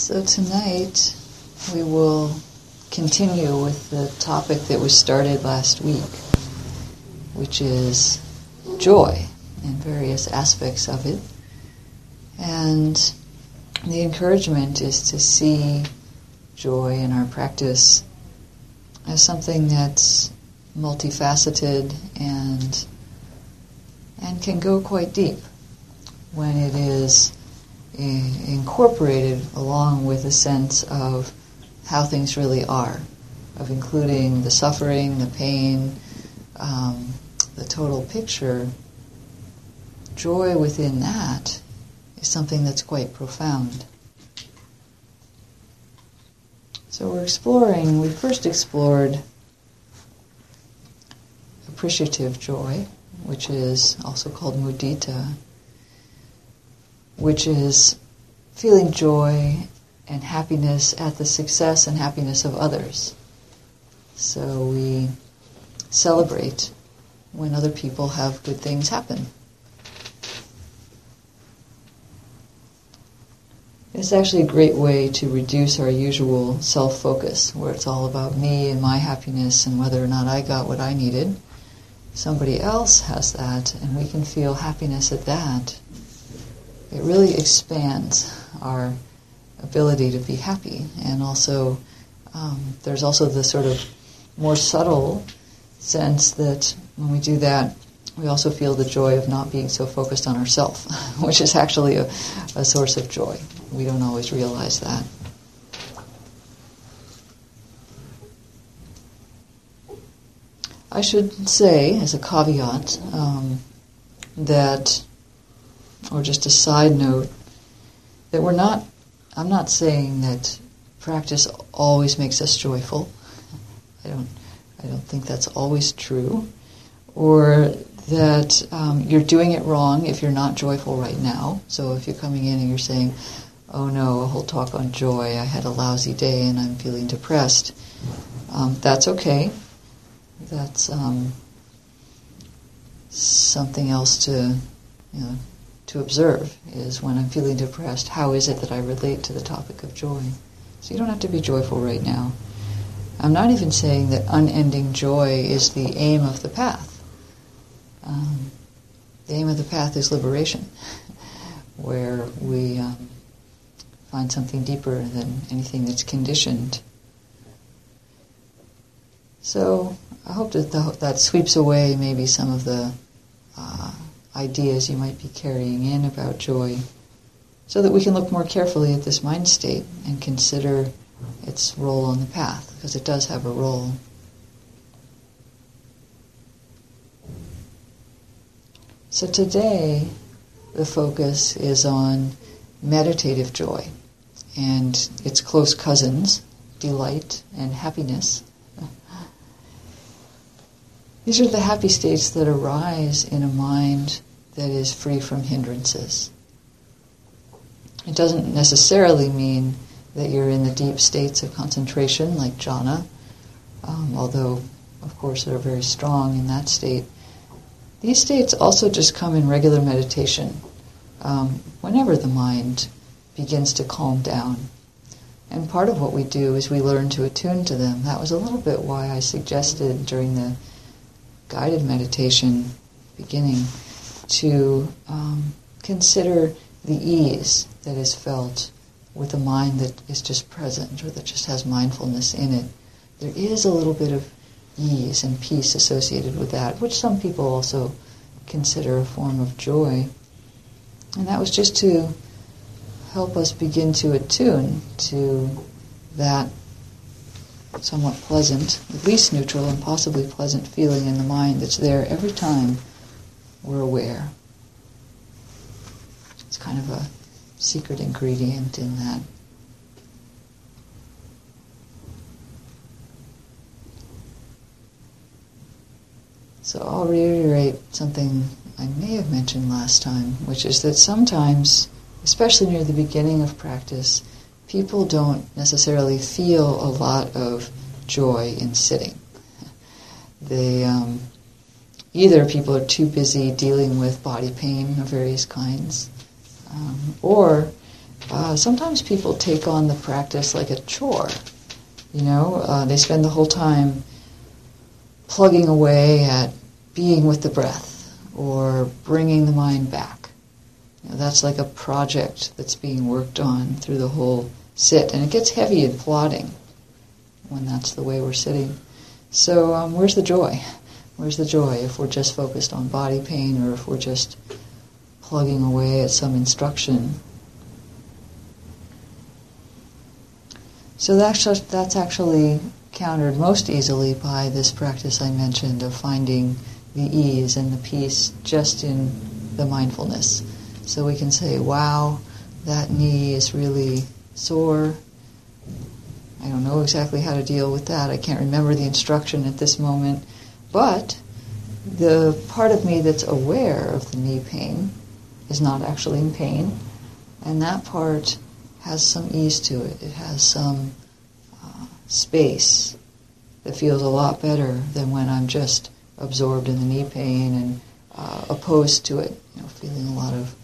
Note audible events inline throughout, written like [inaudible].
So tonight we will continue with the topic that was started last week, which is joy and various aspects of it. And the encouragement is to see joy in our practice as something that's multifaceted and and can go quite deep when it is incorporated along with a sense of how things really are, of including the suffering, the pain, um, the total picture. Joy within that is something that's quite profound. So we're exploring, we first explored appreciative joy, which is also called mudita, which is feeling joy and happiness at the success and happiness of others. So we celebrate when other people have good things happen. It's actually a great way to reduce our usual self focus, where it's all about me and my happiness and whether or not I got what I needed. Somebody else has that, and we can feel happiness at that it really expands our ability to be happy. And also, um, there's also the sort of more subtle sense that when we do that, we also feel the joy of not being so focused on ourselves, [laughs] which is actually a, a source of joy. We don't always realize that. I should say, as a caveat, um, that or just a side note, that we're not, I'm not saying that practice always makes us joyful. I don't, I don't think that's always true. Or that um, you're doing it wrong if you're not joyful right now. So if you're coming in and you're saying, oh no, a whole talk on joy, I had a lousy day and I'm feeling depressed, um, that's okay. That's um, something else to you know, to observe is when I'm feeling depressed, how is it that I relate to the topic of joy? So you don't have to be joyful right now. I'm not even saying that unending joy is the aim of the path. Um, the aim of the path is liberation, [laughs] where we um, find something deeper than anything that's conditioned. So I hope that the, that sweeps away maybe some of the uh, ideas you might be carrying in about joy, so that we can look more carefully at this mind state and consider its role on the path, because it does have a role. So today, the focus is on meditative joy and its close cousins, delight and happiness. These are the happy states that arise in a mind that is free from hindrances. It doesn't necessarily mean that you're in the deep states of concentration like jhana, um, although, of course, they're very strong in that state. These states also just come in regular meditation um, whenever the mind begins to calm down. And part of what we do is we learn to attune to them. That was a little bit why I suggested during the guided meditation beginning to um, consider the ease that is felt with a mind that is just present or that just has mindfulness in it. There is a little bit of ease and peace associated with that, which some people also consider a form of joy. And that was just to help us begin to attune to that somewhat pleasant, at least neutral and possibly pleasant feeling in the mind that's there every time we're aware. It's kind of a secret ingredient in that. So I'll reiterate something I may have mentioned last time, which is that sometimes, especially near the beginning of practice, people don't necessarily feel a lot of joy in sitting. They um, either people are too busy dealing with body pain of various kinds, um, or uh, sometimes people take on the practice like a chore. You know, uh, they spend the whole time plugging away at being with the breath or bringing the mind back. You know, that's like a project that's being worked on through the whole sit, and it gets heavy and plodding when that's the way we're sitting. So, um, where's the joy? Where's the joy if we're just focused on body pain or if we're just plugging away at some instruction So that's, that's actually countered most easily by this practice I mentioned of finding the ease and the peace just in the mindfulness. So we can say, wow, that knee is really sore. I don't know exactly how to deal with that. I can't remember the instruction at this moment. But the part of me that's aware of the knee pain is not actually in pain. And that part has some ease to it. It has some uh, space that feels a lot better than when I'm just absorbed in the knee pain and uh, opposed to it, you know, feeling a lot of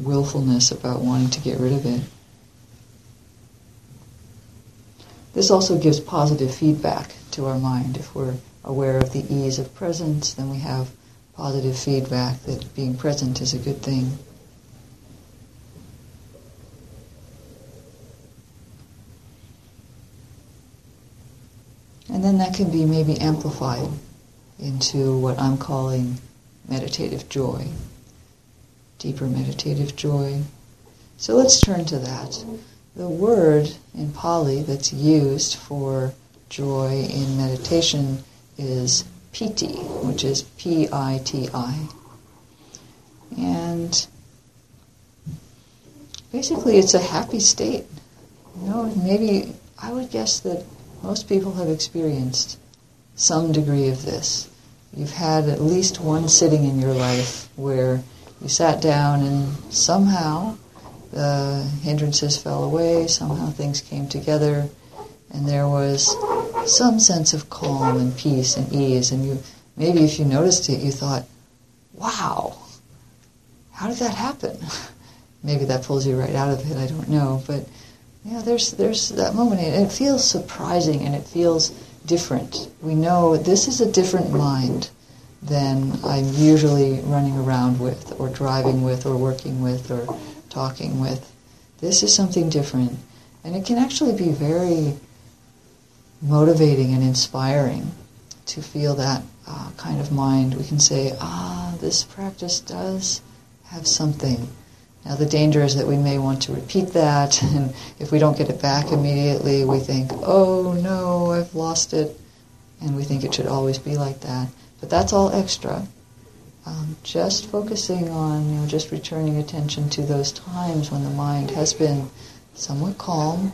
willfulness about wanting to get rid of it. This also gives positive feedback to our mind. If we're aware of the ease of presence, then we have positive feedback that being present is a good thing. And then that can be maybe amplified into what I'm calling meditative joy, deeper meditative joy. So let's turn to that. The word in Pali that's used for joy in meditation is piti, which is P I T I. And basically, it's a happy state. You know, maybe I would guess that most people have experienced some degree of this. You've had at least one sitting in your life where you sat down and somehow the hindrances fell away, somehow things came together, and there was some sense of calm and peace and ease. And you, maybe if you noticed it, you thought, wow, how did that happen? [laughs] maybe that pulls you right out of it, I don't know. But yeah, there's there's that moment. It feels surprising and it feels different. We know this is a different mind than I'm usually running around with, or driving with, or working with, or talking with. This is something different, and it can actually be very motivating and inspiring to feel that uh, kind of mind. We can say, ah, this practice does have something now, the danger is that we may want to repeat that, [laughs] and if we don't get it back immediately, we think, oh no, I've lost it, and we think it should always be like that. But that's all extra. Um, just focusing on, you know, just returning attention to those times when the mind has been somewhat calm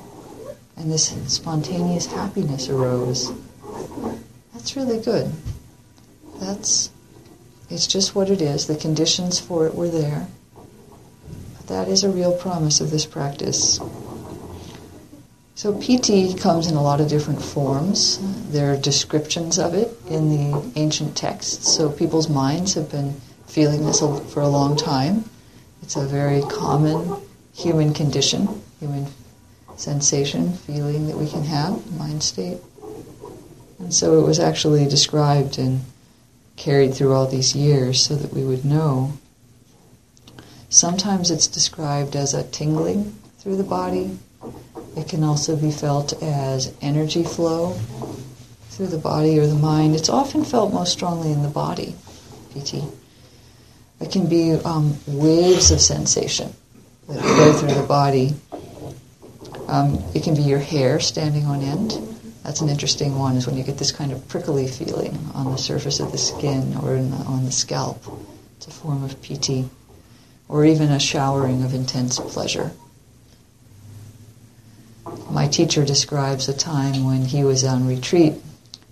and this spontaneous happiness arose. That's really good. That's, it's just what it is. The conditions for it were there that is a real promise of this practice. So piti comes in a lot of different forms. There are descriptions of it in the ancient texts, so people's minds have been feeling this for a long time. It's a very common human condition, human sensation, feeling that we can have, mind state. And so it was actually described and carried through all these years so that we would know Sometimes it's described as a tingling through the body. It can also be felt as energy flow through the body or the mind. It's often felt most strongly in the body, piti. It can be um, waves of sensation that go through the body. Um, it can be your hair standing on end. That's an interesting one, is when you get this kind of prickly feeling on the surface of the skin or the, on the scalp. It's a form of piti. or even a showering of intense pleasure. My teacher describes a time when he was on retreat.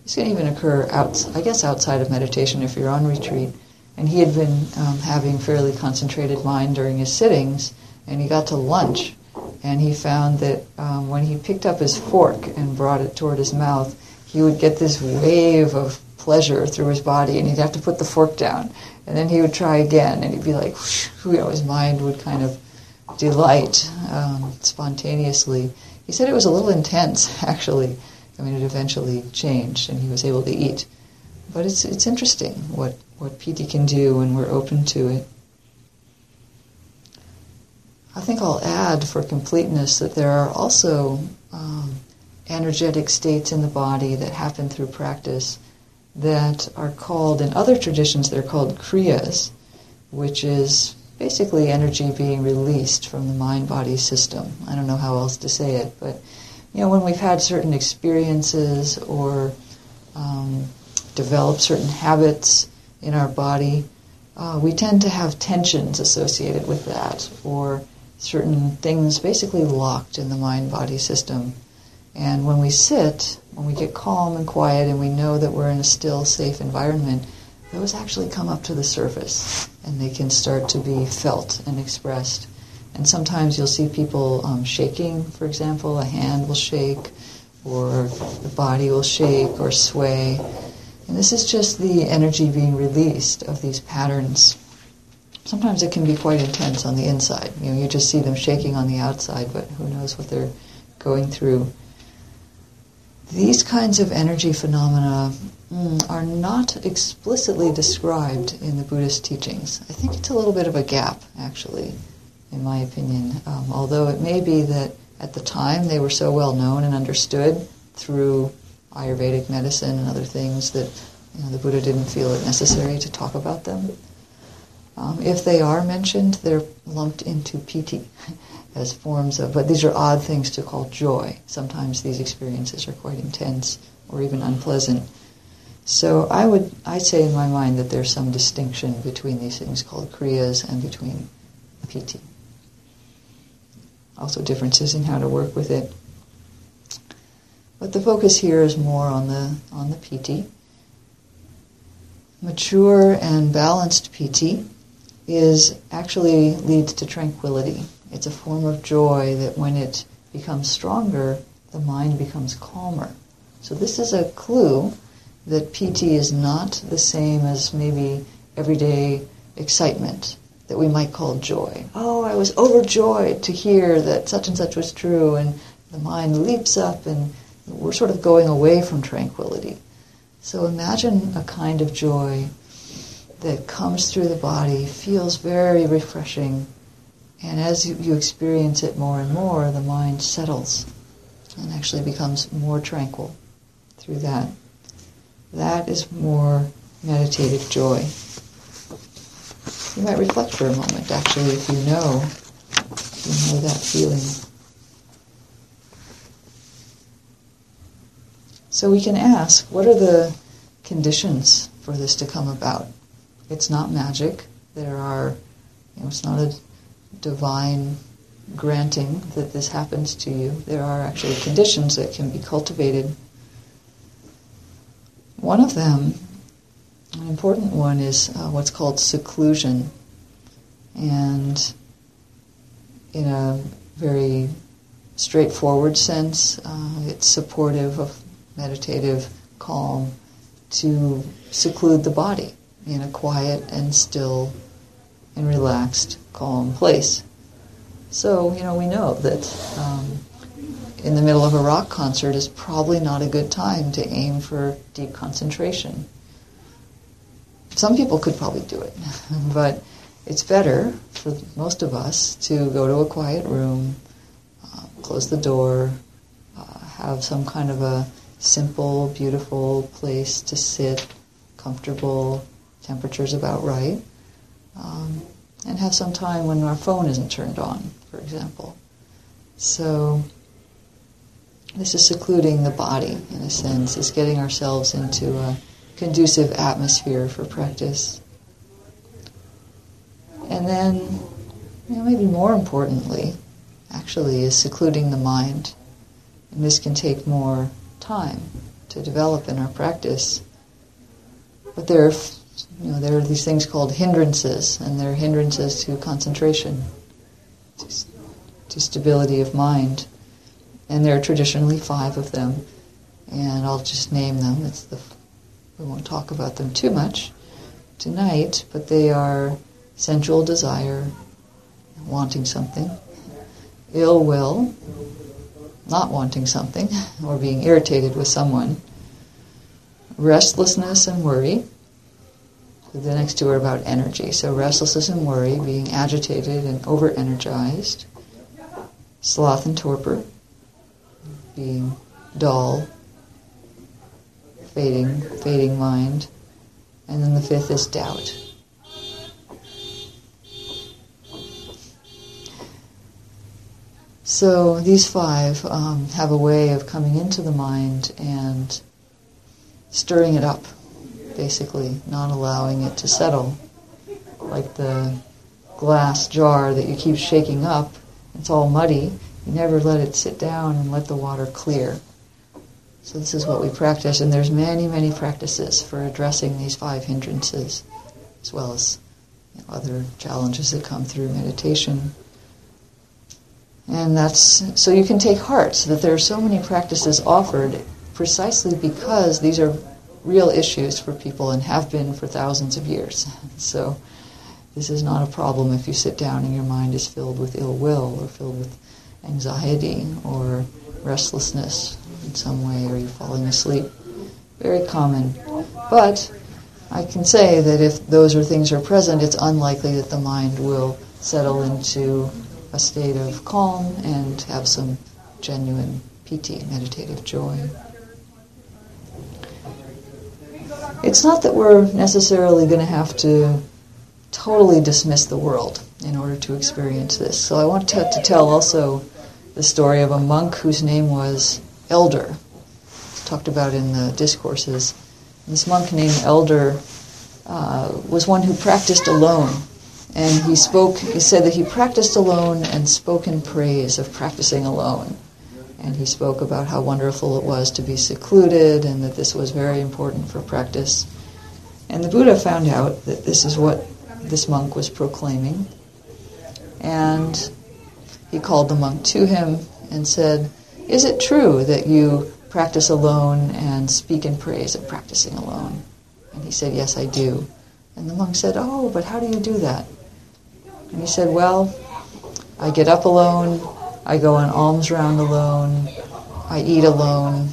This can even occur, out, I guess, outside of meditation if you're on retreat. And he had been um, having fairly concentrated mind during his sittings, and he got to lunch, and he found that um, when he picked up his fork and brought it toward his mouth, he would get this wave of pleasure through his body, and he'd have to put the fork down. And then he would try again, and he'd be like, whoosh, [laughs] you know, his mind would kind of delight um, spontaneously. He said it was a little intense, actually. I mean, it eventually changed, and he was able to eat. But it's it's interesting what what piti can do when we're open to it. I think I'll add for completeness that there are also um, energetic states in the body that happen through practice that are called, in other traditions, they're called kriyas, which is basically energy being released from the mind body system. I don't know how else to say it, but you know, when we've had certain experiences or um, developed certain habits in our body, uh, we tend to have tensions associated with that, or certain things basically locked in the mind body system. And when we sit, when we get calm and quiet and we know that we're in a still, safe environment, those actually come up to the surface and they can start to be felt and expressed. And sometimes you'll see people um, shaking, for example, a hand will shake, or the body will shake or sway. And this is just the energy being released of these patterns. Sometimes it can be quite intense on the inside. You know, you just see them shaking on the outside, but who knows what they're going through. These kinds of energy phenomena are not explicitly described in the Buddhist teachings. I think it's a little bit of a gap, actually, in my opinion. Um, although it may be that at the time they were so well known and understood through Ayurvedic medicine and other things that you know, the Buddha didn't feel it necessary to talk about them. Um, if they are mentioned, they're lumped into piti [laughs] as forms of, but these are odd things to call joy. Sometimes these experiences are quite intense or even unpleasant. So I would, I say in my mind that there's some distinction between these things called kriyas and between piti. Also differences in how to work with it. But the focus here is more on the on the piti. Mature and balanced piti is actually leads to tranquility. It's a form of joy that when it becomes stronger, the mind becomes calmer. So this is a clue that piti is not the same as maybe everyday excitement that we might call joy. Oh, I was overjoyed to hear that such and such was true, and the mind leaps up, and we're sort of going away from tranquility. So imagine a kind of joy that comes through the body, feels very refreshing, and as you, experience it more and more, the mind settles and actually becomes more tranquil through that. That is more meditative joy. You might reflect for a moment, actually, if you know, if you know that feeling. So we can ask, what are the conditions for this to come about? It's not magic. There are, you know, it's not a divine granting that this happens to you. There are actually conditions that can be cultivated. One of them, an important one, is uh, what's called seclusion. And in a very straightforward sense, uh, it's supportive of meditative calm to seclude the body in a quiet and still and relaxed, calm place. So, you know, we know that um, in the middle of a rock concert is probably not a good time to aim for deep concentration. Some people could probably do it, [laughs] but it's better for most of us to go to a quiet room, uh, close the door, uh, have some kind of a simple, beautiful place to sit, comfortable, temperature's about right, um, and have some time when our phone isn't turned on, for example. So this is secluding the body, in a sense, is getting ourselves into a conducive atmosphere for practice. And then, you know, maybe more importantly, actually, is secluding the mind. And this can take more time to develop in our practice. But there are you know, there are these things called hindrances, and they're hindrances to concentration, to, to stability of mind. And there are traditionally five of them, and I'll just name them. It's the, we won't talk about them too much tonight, but they are sensual desire, wanting something. Ill will, not wanting something, [laughs] or being irritated with someone. Restlessness and worry. The next two are about energy. So restlessness and worry, being agitated and over energized. Sloth and torpor, being dull, fading, fading mind. And then the fifth is doubt. So these five um, have a way of coming into the mind and stirring it up, basically, not allowing it to settle. Like the glass jar that you keep shaking up, it's all muddy. Never let it sit down and let the water clear. So this is what we practice, and there's many, many practices for addressing these five hindrances, as well as you know, other challenges that come through meditation. And that's so you can take heart that there are so many practices offered precisely because these are real issues for people and have been for thousands of years. [laughs] So this is not a problem if you sit down and your mind is filled with ill will or filled with anxiety or restlessness in some way or you're falling asleep. Very common. But I can say that if those are things are present, it's unlikely that the mind will settle into a state of calm and have some genuine piti, meditative joy. It's not that we're necessarily going to have to totally dismiss the world in order to experience this. So I want to, to tell also the story of a monk whose name was Elder. It's talked about in the discourses. This monk named Elder uh, was one who practiced alone and he spoke, he said that he practiced alone and spoke in praise of practicing alone. And he spoke about how wonderful it was to be secluded and that this was very important for practice. And the Buddha found out that this is what this monk was proclaiming. And he called the monk to him and said, Is it true that you practice alone and speak in praise of practicing alone? And he said, Yes, I do. And the monk said, Oh, but how do you do that? And he said, Well, I get up alone, I go on alms round alone, I eat alone,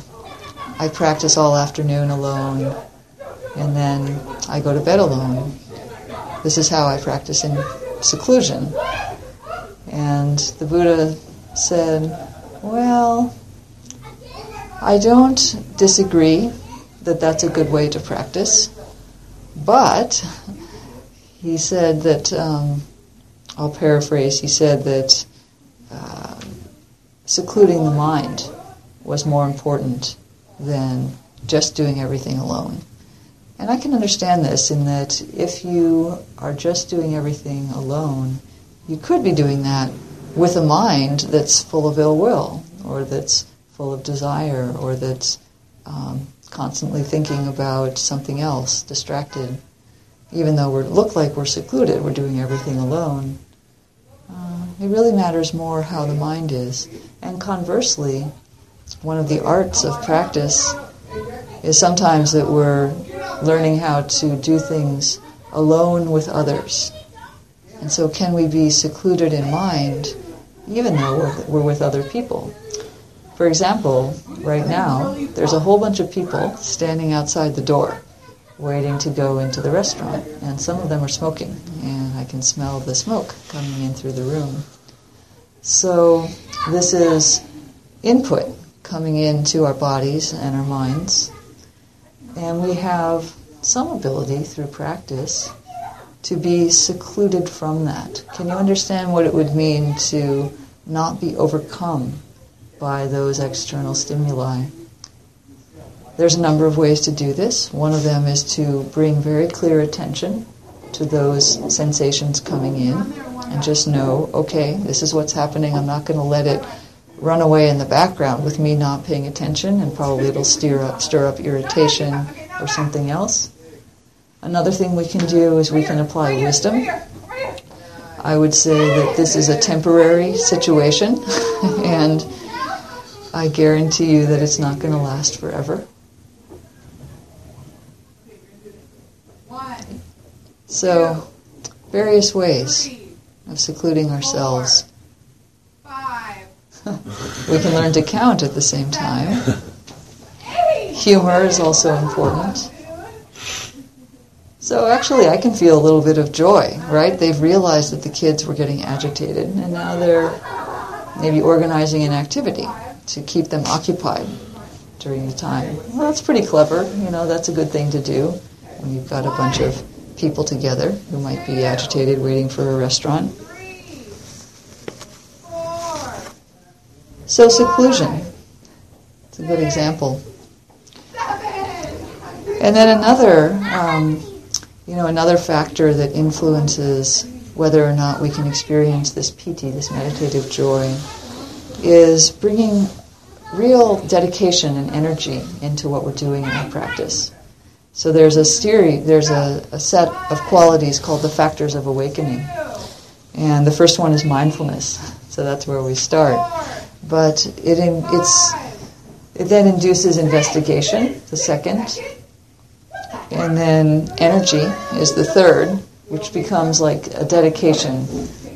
I practice all afternoon alone, and then I go to bed alone. This is how I practice in seclusion. And the Buddha said, Well, I don't disagree that that's a good way to practice, but he said that um, I'll paraphrase, he said that uh, secluding the mind was more important than just doing everything alone. And I can understand this in that if you are just doing everything alone, you could be doing that with a mind that's full of ill will, or that's full of desire, or that's um, constantly thinking about something else, distracted even though we look like we're secluded, we're doing everything alone. Uh, it really matters more how the mind is. And conversely, one of the arts of practice is sometimes that we're learning how to do things alone with others. And so, can we be secluded in mind even though we're, with other people? For example, right now, there's a whole bunch of people standing outside the door waiting to go into the restaurant, and some of them are smoking, and I can smell the smoke coming in through the room. So, this is input coming into our bodies and our minds, and we have some ability through practice to be secluded from that. Can you understand what it would mean to not be overcome by those external stimuli? There's a number of ways to do this. One of them is to bring very clear attention to those sensations coming in and just know, okay, this is what's happening. I'm not going to let it run away in the background with me not paying attention and probably it'll stir up, stir up irritation or something else. Another thing we can do is we can apply wisdom. I would say that this is a temporary situation [laughs] and I guarantee you that it's not going to last forever. So, various ways of secluding ourselves. [laughs] We can learn to count at the same time. [laughs] Humor is also important. So actually, I can feel a little bit of joy, right? They've realized that the kids were getting agitated, and now they're maybe organizing an activity to keep them occupied during the time. Well, that's pretty clever. You know, that's a good thing to do when you've got a bunch of people together who might be agitated waiting for a restaurant. So seclusion. It's a good example. And then another, um, you know, another factor that influences whether or not we can experience this piti, this meditative joy, is bringing real dedication and energy into what we're doing in our practice. So there's a theory, there's a, a set of qualities called the factors of awakening. And the first one is mindfulness. So that's where we start. But it, it's, it then induces investigation, the second. And then energy is the third, which becomes like a dedication.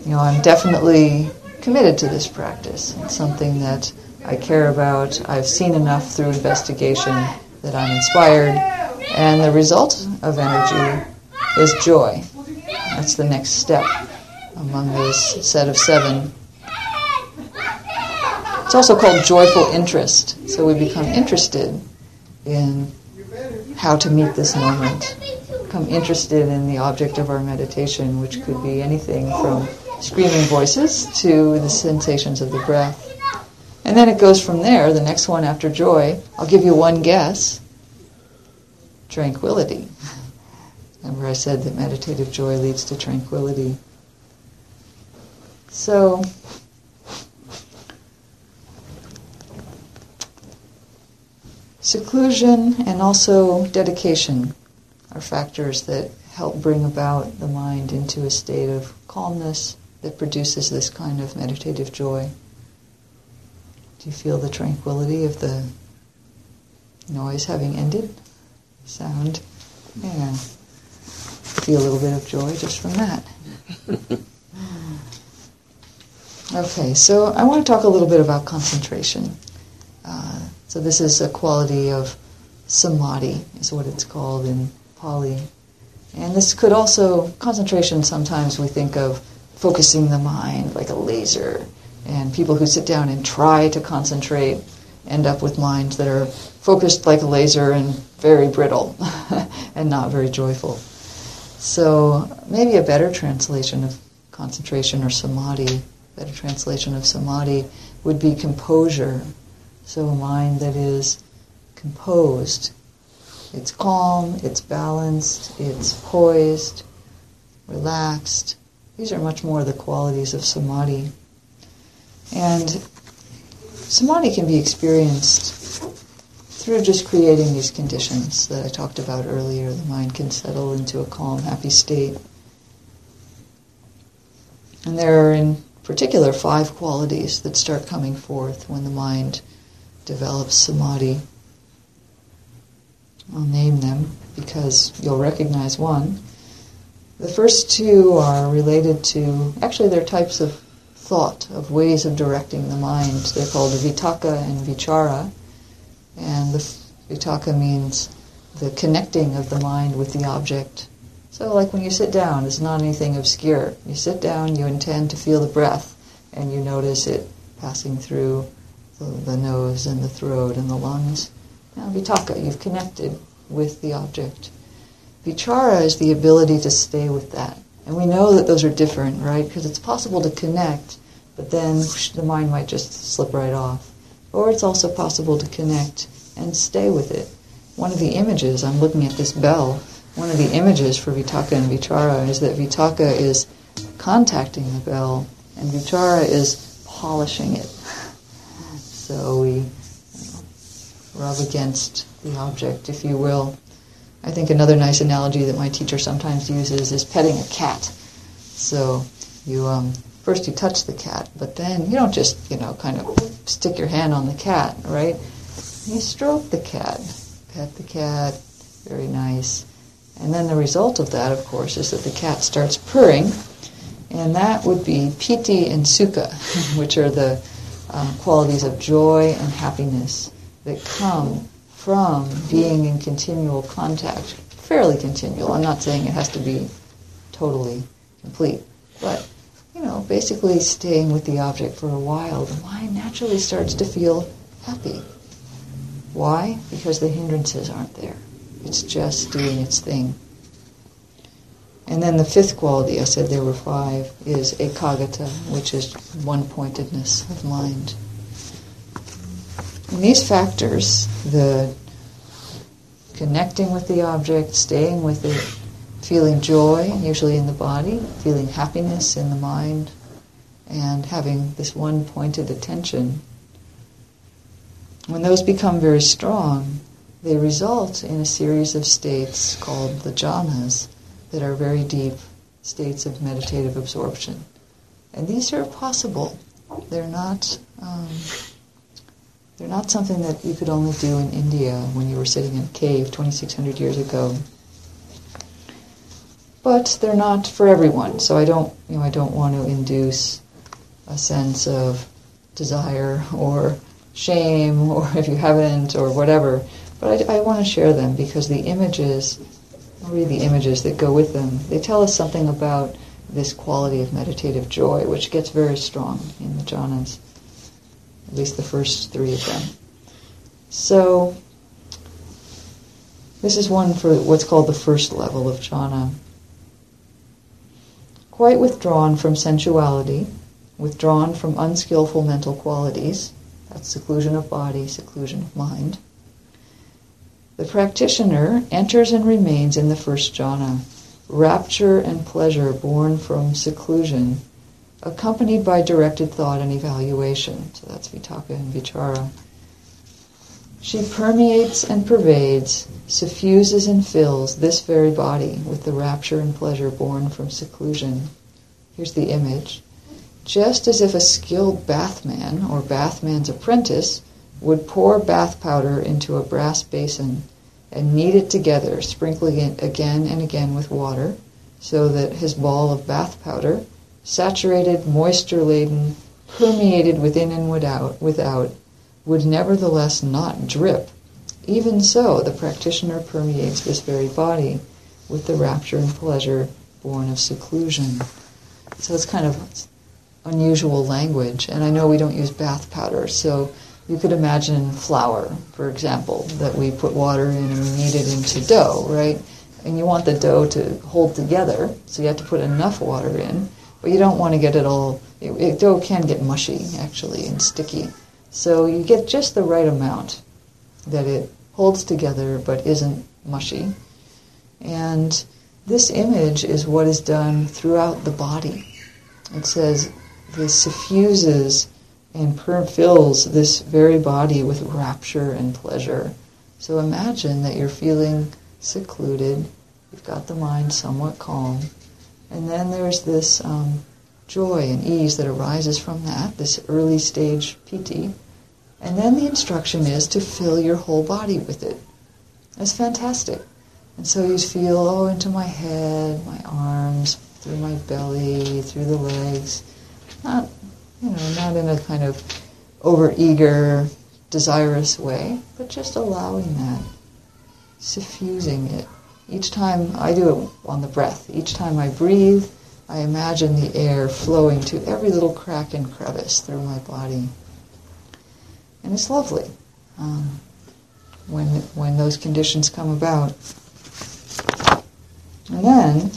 You know, I'm definitely committed to this practice. It's something that I care about. I've seen enough through investigation that I'm inspired. And the result of energy is joy. That's the next step among this set of seven. It's also called joyful interest. So we become interested in how to meet this moment, become interested in the object of our meditation, which could be anything from screaming voices to the sensations of the breath. And then it goes from there, the next one after joy. I'll give you one guess tranquility. [laughs] Remember, I said that meditative joy leads to tranquility. So, seclusion and also dedication are factors that help bring about the mind into a state of calmness that produces this kind of meditative joy. Do you feel the tranquility of the noise having ended? Sound? Yeah. Feel a little bit of joy just from that. [laughs] okay, so I want to talk a little bit about concentration. Uh, so this is a quality of samadhi, is what it's called in Pali. And this could also, concentration sometimes we think of focusing the mind like a laser and people who sit down and try to concentrate end up with minds that are focused like a laser and very brittle [laughs] and not very joyful. So maybe a better translation of concentration or samadhi, better translation of samadhi would be composure. So a mind that is composed. It's calm, it's balanced, it's poised, relaxed. These are much more the qualities of samadhi. And samadhi can be experienced through just creating these conditions that I talked about earlier. The mind can settle into a calm, happy state. And there are, in particular, five qualities that start coming forth when the mind develops samadhi. I'll name them because you'll recognize one. The first two are related to, actually, they're types of thought, of ways of directing the mind. They're called vitakka and vichara. And the vitakka means the connecting of the mind with the object. So, like when you sit down, it's not anything obscure. You sit down, you intend to feel the breath, and you notice it passing through the, nose and the throat and the lungs. Now, vitakka, you've connected with the object. Vichara is the ability to stay with that. And we know that those are different, right? Because it's possible to connect, but then whoosh, the mind might just slip right off. Or it's also possible to connect and stay with it. One of the images, I'm looking at this bell, one of the images for Vitakka and Vichara is that Vitakka is contacting the bell and Vichara is polishing it. So we rub against the object, if you will. I think another nice analogy that my teacher sometimes uses is petting a cat. So you um, first you touch the cat, but then you don't just you know kind of stick your hand on the cat, right? You stroke the cat, pet the cat, very nice. And then the result of that, of course, is that the cat starts purring, And that would be piti and sukha, [laughs] which are the uh, qualities of joy and happiness that come from being in continual contact, fairly continual. I'm not saying it has to be totally complete, but you know, basically staying with the object for a while, the mind naturally starts to feel happy. Why? Because the hindrances aren't there. It's just doing its thing. And then the fifth quality, I said there were five, is ekaggata, which is one-pointedness of mind. And these factors, the connecting with the object, staying with it, feeling joy, usually in the body, feeling happiness in the mind, and having this one pointed attention, when those become very strong, they result in a series of states called the jhanas that are very deep states of meditative absorption. And these are possible. They're not. Um, they're not something that you could only do in India when you were sitting in a cave 2,600 years ago. But they're not for everyone. So I don't, you know, I don't want to induce a sense of desire or shame, or [laughs] if you haven't, or whatever. But I, I want to share them because the images I'll read the images that go with them. They tell us something about this quality of meditative joy, which gets very strong in the jhanas, at least the first three of them. So, this is one for what's called the first level of jhana. Quite withdrawn from sensuality, withdrawn from unskillful mental qualities, that's seclusion of body, seclusion of mind the practitioner enters and remains in the first jhana, rapture and pleasure born from seclusion, accompanied by directed thought and evaluation. So that's vitakka and vichara. She permeates and pervades, suffuses and fills this very body with the rapture and pleasure born from seclusion. Here's the image. Just as if a skilled bathman or bathman's apprentice would pour bath powder into a brass basin and knead it together, sprinkling it again and again with water, so that his ball of bath powder, saturated, moisture laden, permeated within and without, without, would nevertheless not drip. Even so, the practitioner permeates this very body with the rapture and pleasure born of seclusion. So it's kind of unusual language, and I know we don't use bath powder, so you could imagine flour, for example, that we put water in and we knead it into dough, right? And you want the dough to hold together, so you have to put enough water in, but you don't want to get it all. It, it, dough can get mushy, actually, and sticky. So you get just the right amount that it holds together but isn't mushy. And this image is what is done throughout the body. It says this suffuses and fills this very body with rapture and pleasure. So imagine that you're feeling secluded, you've got the mind somewhat calm, and then there's this um, joy and ease that arises from that, this early stage piti, and then the instruction is to fill your whole body with it. It's fantastic. And so you feel, oh, into my head, my arms, through my belly, through the legs. Not you know, not in a kind of over-eager, desirous way, but just allowing that, suffusing it. Each time I do it on the breath, each time I breathe, I imagine the air flowing to every little crack and crevice through my body. And it's lovely um, when, when those conditions come about. And then,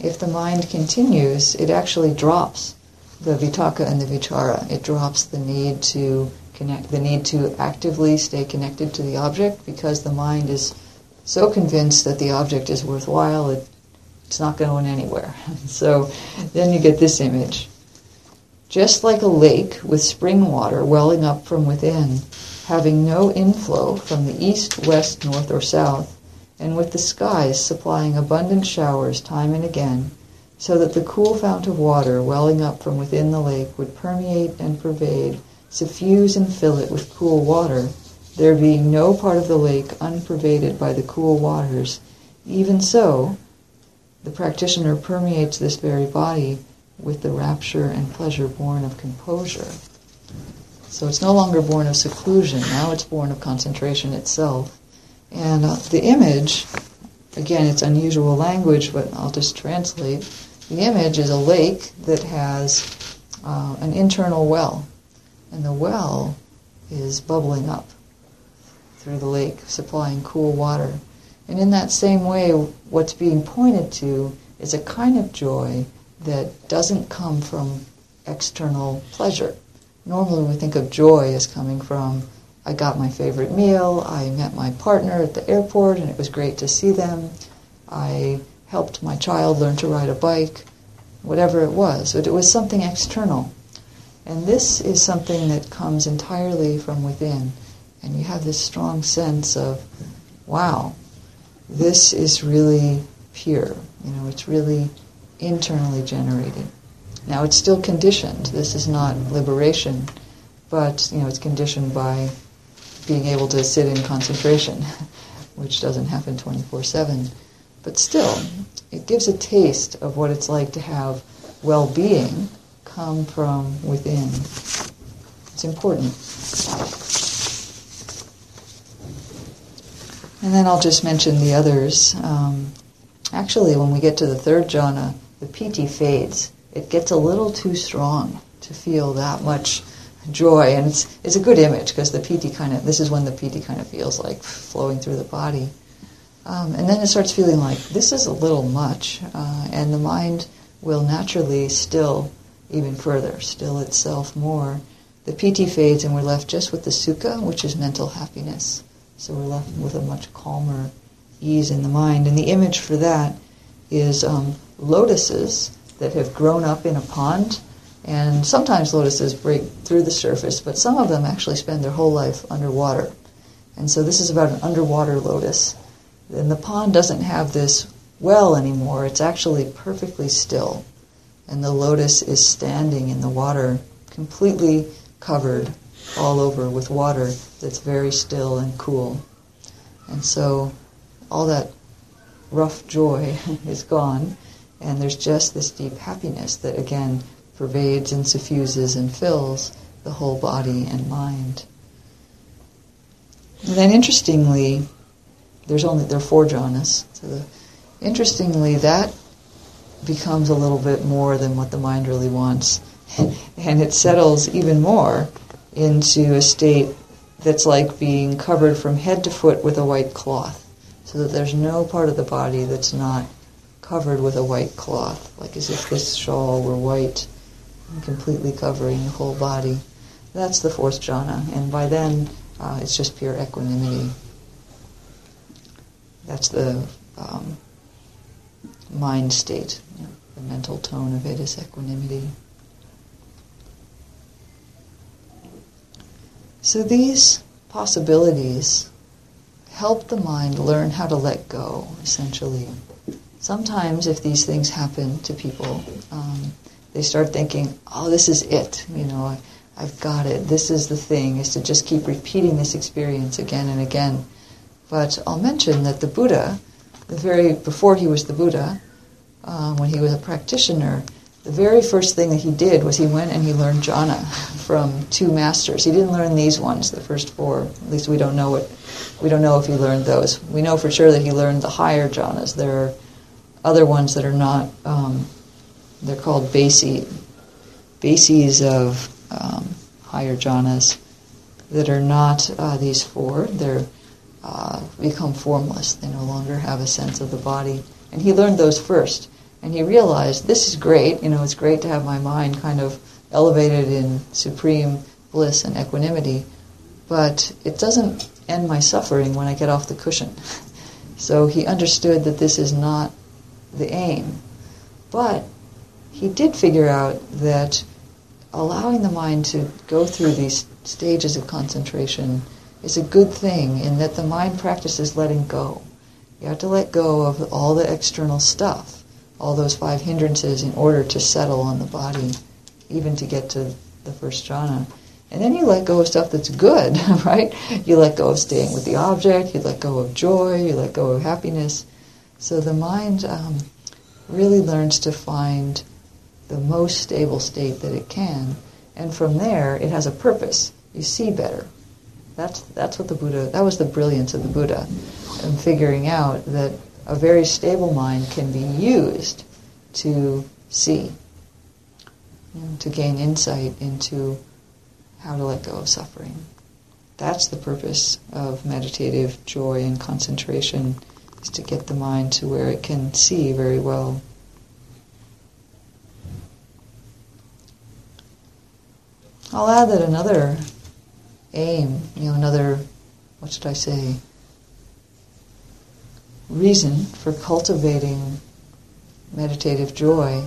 if the mind continues, it actually drops the vitakka and the vichara. It drops the need to connect, the need to actively stay connected to the object because the mind is so convinced that the object is worthwhile, it, it's not going anywhere. [laughs] so then you get this image. Just like a lake with spring water welling up from within, having no inflow from the east, west, north, or south, and with the skies supplying abundant showers time and again, so that the cool fount of water welling up from within the lake would permeate and pervade, suffuse and fill it with cool water, there being no part of the lake unpervaded by the cool waters. Even so, the practitioner permeates this very body with the rapture and pleasure born of composure. So it's no longer born of seclusion, now it's born of concentration itself. And uh, the image, again, it's unusual language, but I'll just translate. The image is a lake that has uh, an internal well, and the well is bubbling up through the lake, supplying cool water. And in that same way, what's being pointed to is a kind of joy that doesn't come from external pleasure. Normally, we think of joy as coming from I got my favorite meal, I met my partner at the airport, and it was great to see them. I helped my child learn to ride a bike, whatever it was. But it was something external. And this is something that comes entirely from within. And you have this strong sense of, wow, this is really pure. You know, it's really internally generated. Now it's still conditioned. This is not liberation, but you know, it's conditioned by being able to sit in concentration, [laughs] which doesn't happen 24/7. But still, it gives a taste of what it's like to have well-being come from within. It's important. And then I'll just mention the others. Um, actually, when we get to the third jhana, the piti fades. It gets a little too strong to feel that much joy, and it's, it's a good image because the piti kind of this is when the piti kind of feels like flowing through the body, um, and then it starts feeling like this is a little much, uh, and the mind will naturally still even further, still itself more. The piti fades, and we're left just with the sukha, which is mental happiness. So we're left with a much calmer ease in the mind, and the image for that is um, lotuses that have grown up in a pond. And sometimes lotuses break through the surface, but some of them actually spend their whole life underwater. And so this is about an underwater lotus. And the pond doesn't have this well anymore, it's actually perfectly still. And the lotus is standing in the water, completely covered all over with water that's very still and cool. And so all that rough joy [laughs] is gone, and there's just this deep happiness that again pervades and suffuses and fills the whole body and mind. And then interestingly, there's only there are four jhanas. So the, interestingly, that becomes a little bit more than what the mind really wants, [laughs] and it settles even more into a state that's like being covered from head to foot with a white cloth, so that there's no part of the body that's not covered with a white cloth, like as if this shawl were white and completely covering the whole body. That's the fourth jhana, and by then uh, it's just pure equanimity. That's the um, mind state. You know, the mental tone of it is equanimity. So these possibilities help the mind learn how to let go, essentially sometimes if these things happen to people, um, they start thinking, oh, this is it. You know, I, I've got it. This is the thing, is to just keep repeating this experience again and again. But I'll mention that the Buddha, the very before he was the Buddha, uh, when he was a practitioner, the very first thing that he did was he went and he learned jhana [laughs] from two masters. He didn't learn these ones, the first four. At least we don't know what we don't know if he learned those. We know for sure that he learned the higher jhanas. There are other ones that are not, um, they're called basi, bases of um, higher jhanas that are not uh, these four. They're uh, become formless. They no longer have a sense of the body. And he learned those first. And he realized this is great. You know, it's great to have my mind kind of elevated in supreme bliss and equanimity, but it doesn't end my suffering when I get off the cushion. [laughs] So he understood that this is not the aim. But he did figure out that allowing the mind to go through these stages of concentration is a good thing in that the mind practices letting go. You have to let go of all the external stuff, all those five hindrances in order to settle on the body, even to get to the first jhana. And then you let go of stuff that's good, [laughs] right? You let go of staying with the object, you let go of joy, you let go of happiness. So the mind um, really learns to find the most stable state that it can. And from there, it has a purpose. You see better. That's, that's what the Buddha, that was the brilliance of the Buddha, and figuring out that a very stable mind can be used to see, to gain insight into how to let go of suffering. That's the purpose of meditative joy and concentration, is to get the mind to where it can see very well. I'll add that another aim, you know, another, what should I say, reason for cultivating meditative joy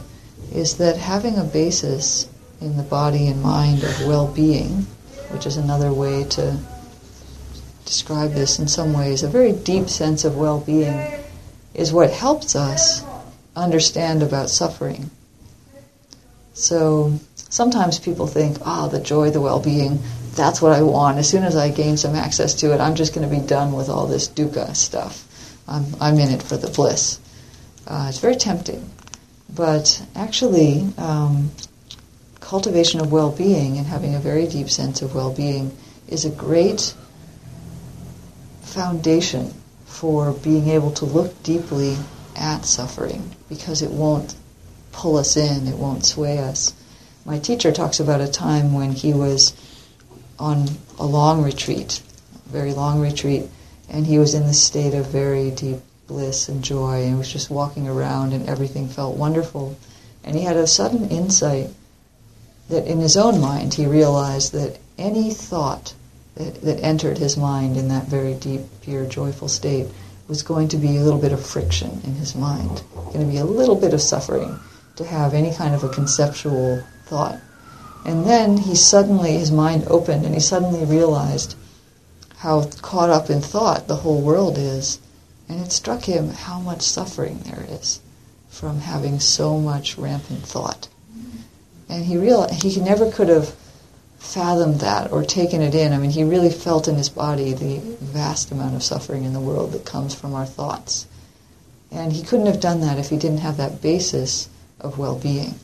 is that having a basis in the body and mind of well-being, which is another way to describe this in some ways, a very deep sense of well-being is what helps us understand about suffering. So sometimes people think, ah, oh, the joy, the well-being, that's what I want. As soon as I gain some access to it, I'm just going to be done with all this dukkha stuff. I'm, I'm in it for the bliss. Uh, it's very tempting. But actually, um, cultivation of well being and having a very deep sense of well being is a great foundation for being able to look deeply at suffering because it won't pull us in, it won't sway us. My teacher talks about a time when he was on a long retreat, a very long retreat, and he was in this state of very deep bliss and joy and was just walking around and everything felt wonderful. And he had a sudden insight that in his own mind he realized that any thought that, that entered his mind in that very deep, pure, joyful state was going to be a little bit of friction in his mind, going to be a little bit of suffering to have any kind of a conceptual thought. And then he suddenly, his mind opened and he suddenly realized how caught up in thought the whole world is. And it struck him how much suffering there is from having so much rampant thought. And he realized he never could have fathomed that or taken it in. I mean, he really felt in his body the vast amount of suffering in the world that comes from our thoughts. And he couldn't have done that if he didn't have that basis of well being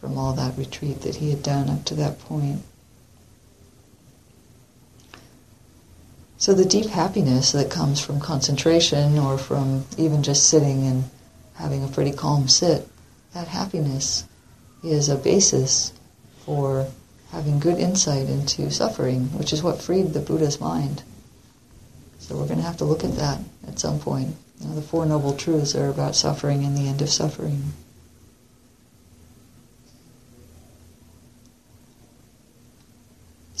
from all that retreat that he had done up to that point. So the deep happiness that comes from concentration or from even just sitting and having a pretty calm sit, that happiness is a basis for having good insight into suffering, which is what freed the Buddha's mind. So we're going to have to look at that at some point. You know, the Four Noble Truths are about suffering and the end of suffering.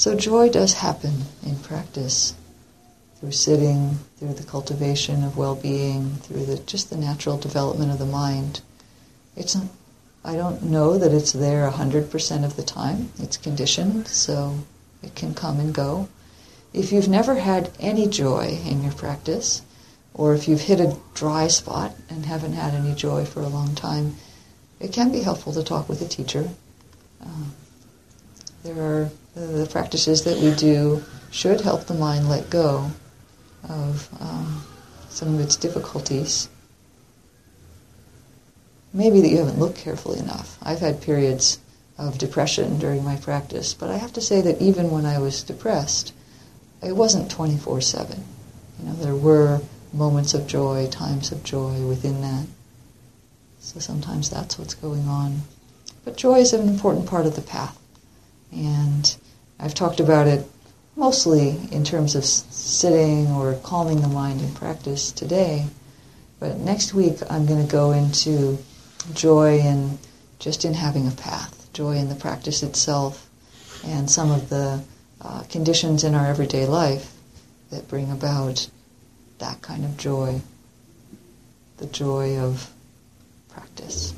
So joy does happen in practice through sitting, through the cultivation of well-being, through the, just the natural development of the mind. It's I don't know that it's there 100% of the time. It's conditioned, so it can come and go. If you've never had any joy in your practice, or if you've hit a dry spot and haven't had any joy for a long time, it can be helpful to talk with a teacher. Uh, there are the practices that we do should help the mind let go of um, some of its difficulties. Maybe that you haven't looked carefully enough. I've had periods of depression during my practice, but I have to say that even when I was depressed, it wasn't 24 7. You know, there were moments of joy, times of joy within that. So sometimes that's what's going on. But joy is an important part of the path. And I've talked about it mostly in terms of sitting or calming the mind in practice today. But next week I'm going to go into joy in just in having a path, joy in the practice itself, and some of the uh, conditions in our everyday life that bring about that kind of joy, the joy of practice.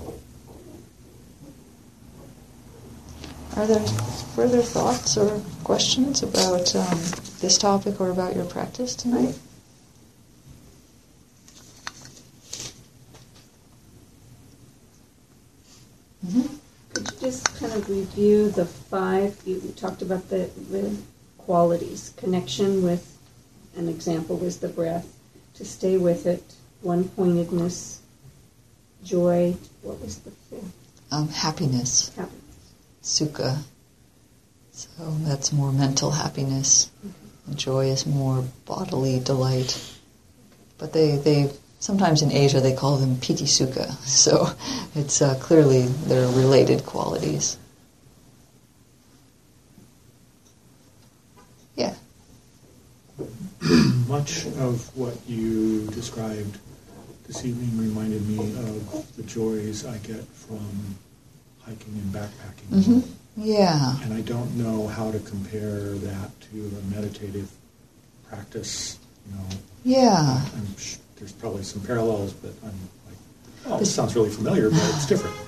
Are there further thoughts or questions about um, this topic or about your practice tonight? Mm-hmm. Could you just kind of review the five? You talked about the, the qualities connection with, an example was the breath, to stay with it, one pointedness, joy. What was the fifth? um, happiness, Happiness. Sukha. So that's more mental happiness. And joy is more bodily delight. But they, they sometimes in Asia they call them piti sukha. [laughs] So it's uh, clearly they're related qualities. Yeah. [clears throat] Much of what you described this evening reminded me of the joys I get from hiking and backpacking. hmm Yeah. And I don't know how to compare that to a meditative practice. You know, Yeah. I'm sh- there's probably some parallels, but I'm like, oh, This- this sounds really familiar, but it's different. [laughs]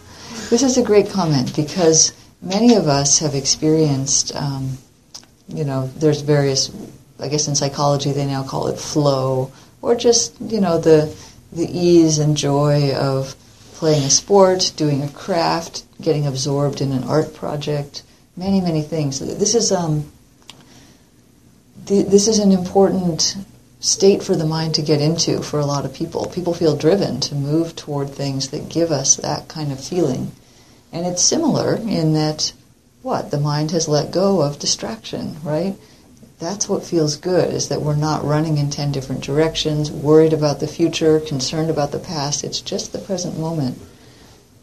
This is a great comment because many of us have experienced, um, you know, there's various, I guess in psychology they now call it flow, or just, you know, the, the ease and joy of playing a sport, doing a craft, getting absorbed in an art project, many, many things. This is, um, th- this is an important state for the mind to get into for a lot of people. People feel driven to move toward things that give us that kind of feeling. And it's similar in that, what? The mind has let go of distraction, right? That's what feels good, is that we're not running in 10 different directions, worried about the future, concerned about the past. It's just the present moment.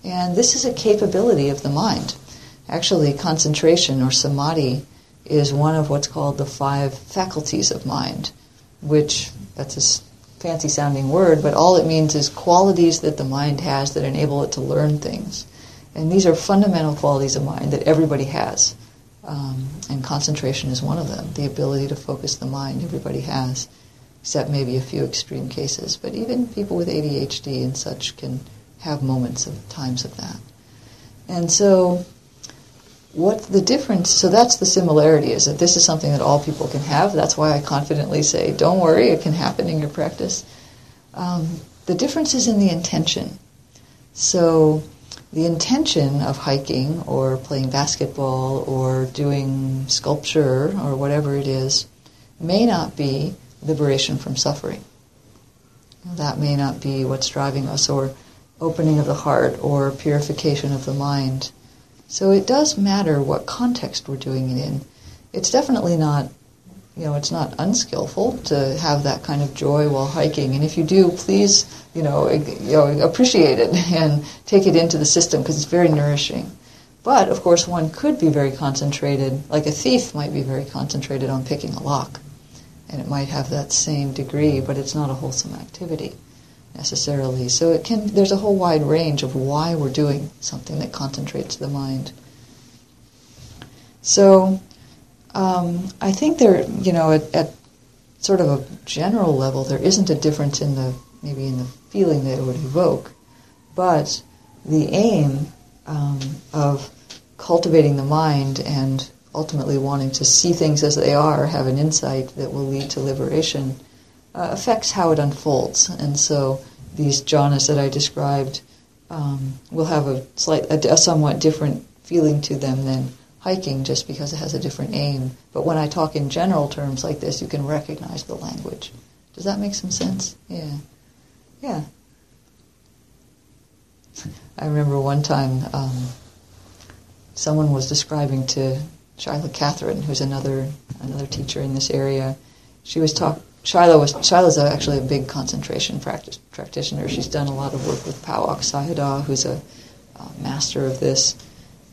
And this is a capability of the mind. Actually, concentration or samadhi is one of what's called the five faculties of mind which that's a fancy sounding word, but all it means is qualities that the mind has that enable it to learn things. And these are fundamental qualities of mind that everybody has. Um, and concentration is one of them. The ability to focus the mind, everybody has, except maybe a few extreme cases. But even people with ADHD and such can have moments of times of that. And so, what the difference, so that's the similarity, is that this is something that all people can have. That's why I confidently say, don't worry, it can happen in your practice. Um, the difference is in the intention. So, the intention of hiking or playing basketball or doing sculpture or whatever it is may not be liberation from suffering. That may not be what's driving us, or opening of the heart, or purification of the mind. So it does matter what context we're doing it in. It's definitely not, you know, it's not unskillful to have that kind of joy while hiking. And if you do, please, you know, you know appreciate it [laughs] and take it into the system because it's very nourishing. But of course, one could be very concentrated, like a thief might be very concentrated on picking a lock, and it might have that same degree, but it's not a wholesome activity necessarily. So it can. There's a whole wide range of why we're doing something that concentrates the mind. So um, I think there, you know, at, at sort of a general level, there isn't a difference in the maybe in the feeling that it would evoke, but the aim um, of cultivating the mind and ultimately wanting to see things as they are, have an insight that will lead to liberation, uh, affects how it unfolds. And so these jhanas that I described um, will have a slight, a, a somewhat different feeling to them than hiking, just because it has a different aim. But when I talk in general terms like this, you can recognize the language. Does that make some sense? Yeah, yeah. I remember one time um, someone was describing to Shaila Catherine, who's another another teacher in this area. She was talk. Shaila was Shaila's actually a big concentration practice, practitioner. She's done a lot of work with Pa-Auk Sayadaw, who's a uh, master of this.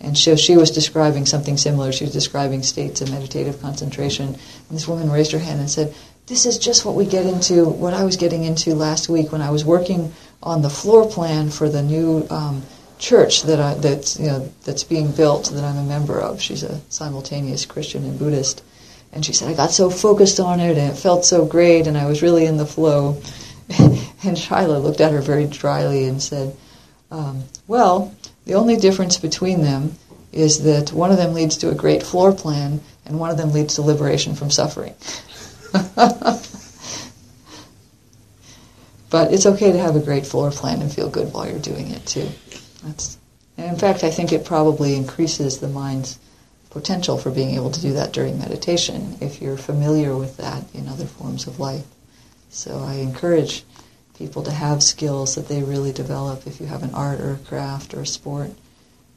And so she was describing something similar. She was describing states of meditative concentration. And this woman raised her hand and said, "This is just what we get into. What I was getting into last week when I was working on the floor plan for the new." Um, church that I, that's you know that's being built that I'm a member of. She's a simultaneous Christian and Buddhist, and she said I got so focused on it and it felt so great and I was really in the flow. [laughs] and Shaila looked at her very dryly and said, um, "Well, the only difference between them is that one of them leads to a great floor plan and one of them leads to liberation from suffering." [laughs] but it's okay to have a great floor plan and feel good while you're doing it too. That's, and in fact, I think it probably increases the mind's potential for being able to do that during meditation if you're familiar with that in other forms of life. So I encourage people to have skills that they really develop if you have an art or a craft or a sport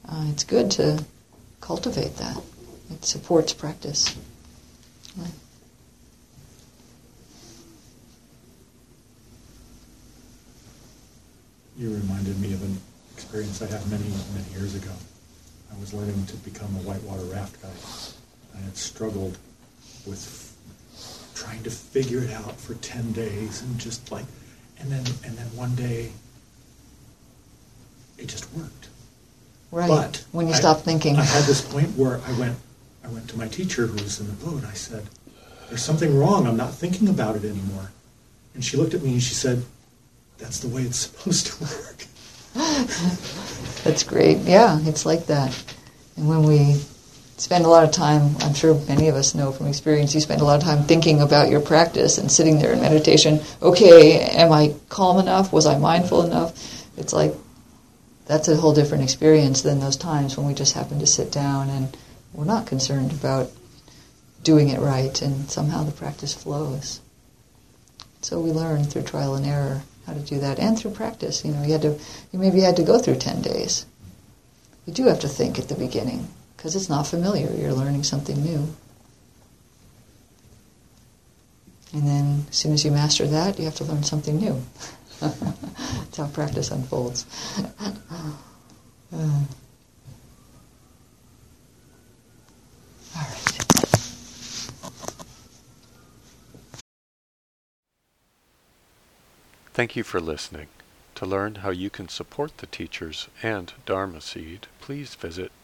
uh, it's good to cultivate that. It supports practice. Yeah. You reminded me of an experience I had many, many years ago. I was learning to become a whitewater raft guide. I had struggled with f- trying to figure it out for 10 days and just like, and then, and then one day, it just worked. Right. But when you I- stop thinking. I had this point where I went, I went to my teacher who was in the boat. I said, "There's something wrong. I'm not thinking about it anymore." And she looked at me and she said, "That's the way it's supposed to work." [laughs] That's great. Yeah, it's like that. And when we spend a lot of time, I'm sure many of us know from experience, you spend a lot of time thinking about your practice and sitting there in meditation. Okay, am I calm enough? Was I mindful enough? It's like that's a whole different experience than those times when we just happen to sit down and we're not concerned about doing it right and somehow the practice flows. So we learn through trial and error how to do that and through practice. You know, you had to you maybe had to go through 10 days. You do have to think at the beginning because it's not familiar. You're learning something new. And then as soon as you master that, you have to learn something new. [laughs] That's how practice unfolds. [laughs] Uh, all right. Thank you for listening. To learn how you can support the teachers and Dharma Seed, please visit